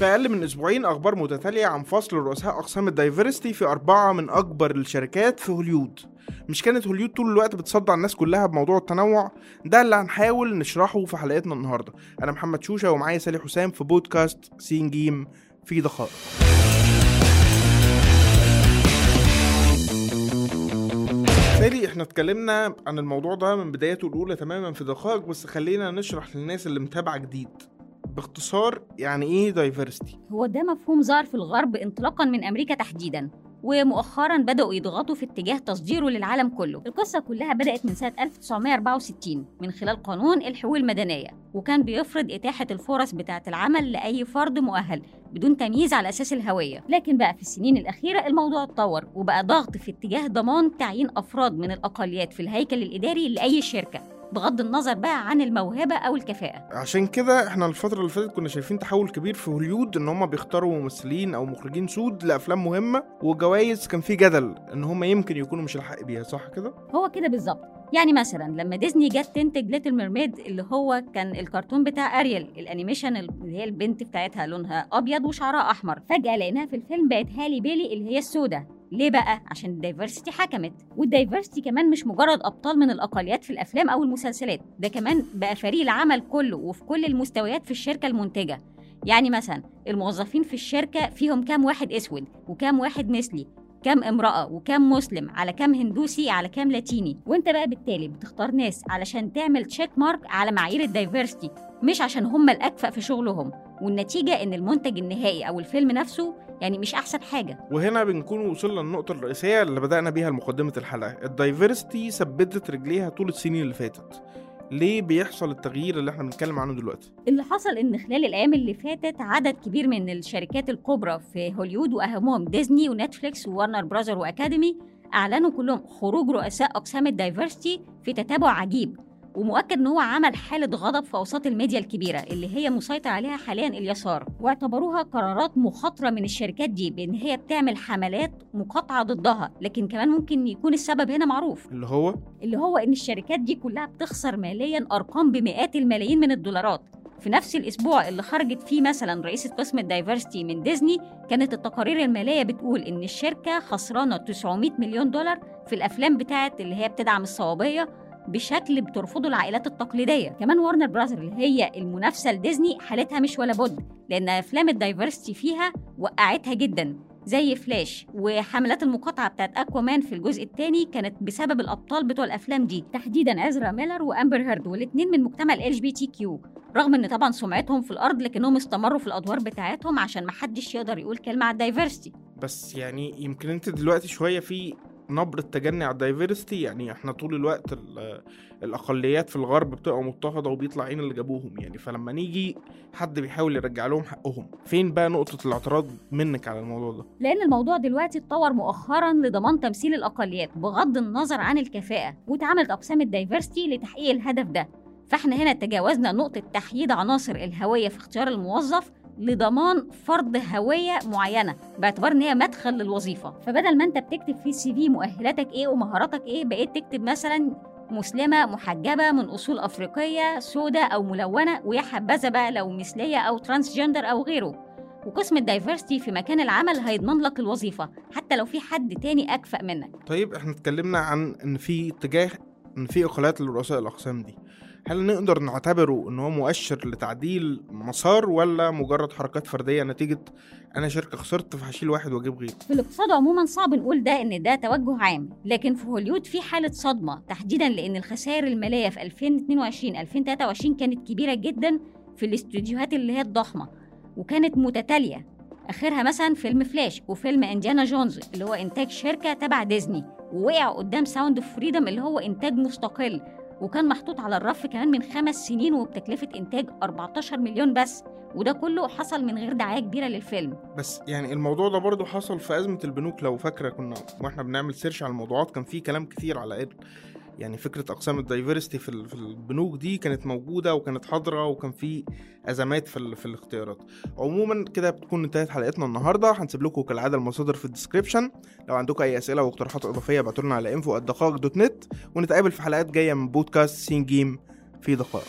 في أقل من أسبوعين أخبار متتالية عن فصل رؤساء أقسام ال diversity في أربعة من أكبر الشركات في هوليود. مش كانت هوليود طول الوقت بتصدع الناس كلها بموضوع التنوع؟ ده اللي هنحاول نشرحه في حلقتنا النهارده. أنا محمد شوشة ومعايا سالي حسام في بودكاست سين جيم في دقائق. بالتالي إحنا اتكلمنا عن الموضوع ده من بدايته الأولى تماما في دقائق بس خلينا نشرح للناس اللي متابعة جديد. باختصار يعني إيه دايفرستي هو ده مفهوم ظهر في الغرب انطلاقا من أمريكا تحديدا ومؤخرا بدأوا يضغطوا في اتجاه تصديره للعالم كله. القصة كلها بدأت من سنة 1964 من خلال قانون الحقوق المدنية وكان بيفرض إتاحة الفرص بتاعة العمل لأي فرد مؤهل بدون تمييز على أساس الهوية. لكن بقى في السنين الأخيرة الموضوع اتطور وبقى ضغط في اتجاه ضمان تعيين أفراد من الأقليات في الهيكل الإداري لأي شركة. بغض النظر بقى عن الموهبة أو الكفاءة. عشان كده إحنا الفترة اللي فاتت كنا شايفين تحول كبير في هوليود إن هم بيختاروا ممثلين أو مخرجين سود لأفلام مهمة وجوائز كان في جدل إن هم يمكن يكونوا مش الحق بيها صح كده؟ هو كده بالظبط. يعني مثلا لما ديزني جت تنتج Little Mermaid اللي هو كان الكرتون بتاع اريل ال animation اللي هي البنت بتاعتها لونها أبيض وشعرها أحمر فجأة لقيناها في الفيلم بقت هالي بيلي اللي هي السوداء ليه بقى؟ عشان ال diversity حكمت. وال diversity كمان مش مجرد أبطال من الأقليات في الأفلام أو المسلسلات. ده كمان بقى فريق العمل كله وفي كل المستويات في الشركة المنتجة. يعني مثلا الموظفين في الشركة فيهم كام واحد أسود وكام واحد مثلي كام امرأة وكام مسلم على كام هندوسي على كام لاتيني. وانت بقى بالتالي بتختار ناس علشان تعمل check mark على معايير ال diversity مش عشان هم الأكفأ في شغلهم. والنتيجة إن المنتج النهائي أو الفيلم نفسه يعني مش أحسن حاجة. وهنا بنكون وصلنا للنقطة الرئيسية اللي بدأنا بيها مقدمة الحلقة. ال diversity ثبتت رجليها طول السنين اللي فاتت. ليه بيحصل التغيير اللي إحنا بنتكلم عنه دلوقتي؟ اللي حصل إن خلال الأيام اللي فاتت عدد كبير من الشركات الكبرى في هوليود وأهمهم ديزني ونتفليكس وورنر براذر وأكاديمي أعلنوا كلهم خروج رؤساء أقسام ال diversity في تتابع عجيب. ومؤكد إن هو عمل حالة غضب في أوساط الميديا الكبيرة اللي هي مسيطر عليها حاليا اليسار. واعتبروها قرارات مخاطرة من الشركات دي بإن هي بتعمل حملات مقاطعة ضدها لكن كمان ممكن يكون السبب هنا معروف. اللي هو؟ اللي هو إن الشركات دي كلها بتخسر ماليا أرقام بمئات الملايين من الدولارات. في نفس الأسبوع اللي خرجت فيه مثلا رئيسة قسم ال diversity من ديزني كانت التقارير المالية بتقول إن الشركة خسرانة 900 مليون دولار في الأفلام بتاعت اللي هي بتدعم الصوابية بشكل بترفضه العائلات التقليدية. كمان وارنر براذر اللي هي المنافسة لديزني حالتها مش ولا بد لأن أفلام ال diversity فيها وقعتها جدا زي فلاش وحملات المقاطعة بتاعت اكوامان في الجزء الثاني كانت بسبب الأبطال بتوع الأفلام دي. تحديدا ازرا ميلر وامبر هيرد والاثنين من مجتمع ال جي بي تي كيو رغم إن طبعا سمعتهم في الأرض لكنهم استمروا في الأدوار بتاعتهم عشان محدش يقدر يقول كلمة على ال diversity. بس يعني يمكن أنت دلوقتي شوية في نبرة تجني على ال diversity يعني إحنا طول الوقت الأقليات في الغرب بتبقى مضطهدة وبيطلع عين اللي جابوهم يعني فلما نيجي حد بيحاول يرجع لهم حقهم. فين بقى نقطة الاعتراض منك على الموضوع ده؟ لأن الموضوع دلوقتي اتطور مؤخرا لضمان تمثيل الأقليات بغض النظر عن الكفاءة واتعملت أقسام ال diversity لتحقيق الهدف ده. فإحنا هنا تجاوزنا نقطة تحييد عناصر الهوية في اختيار الموظف لضمان فرض هوية معينة باعتبار إن هي مدخل للوظيفة. فبدل ما أنت بتكتب في ال CV مؤهلاتك إيه ومهاراتك إيه بقيت تكتب مثلا مسلمة محجبة من أصول أفريقية سوداء أو ملونة ويا حبذا بقى لو مثلية أو transgender أو غيره. وقسم ال diversity في مكان العمل هيضمن لك الوظيفة حتى لو في حد تاني أكفأ منك. طيب إحنا اتكلمنا عن إن في اتجاه إن في إقالات لرؤساء الأقسام دي. هل نقدر نعتبره إن هو مؤشر لتعديل مسار ولا مجرد حركات فردية نتيجة أنا شركة خسرت فهشيل واحد وأجيب غيره في الاقتصاد عموما صعب نقول ده إن ده توجه عام لكن في هوليود في حالة صدمة تحديدا لأن الخسائر المالية في 2022 2023 كانت كبيرة جدا في الاستوديوهات اللي هي الضخمة وكانت متتالية. آخرها مثلا فيلم فلاش وفيلم إنديانا جونز اللي هو إنتاج شركة تبع ديزني ووقع قدام Sound of Freedom اللي هو إنتاج مستقل. وكان محطوط على الرف كمان من خمس سنين وبتكلفة إنتاج 14 مليون بس وده كله حصل من غير دعاية كبيرة للفيلم. بس يعني الموضوع ده برضو حصل في أزمة البنوك لو فاكرة كنا وإحنا بنعمل search على الموضوعات كان في كلام كتير على ان يعني فكرة أقسام ال diversity في في البنوك دي كانت موجودة وكانت حاضرة وكان في أزمات في في الاختيارات. عموما كده بتكون انتهت حلقتنا النهارده. هنسيب لكم كالعادة المصادر في ال description لو عندكم أي أسئلة واقتراحات إضافية ابعتوا على info@دقائق ونتقابل في حلقات جاية من بودكاست سين جيم في دقائق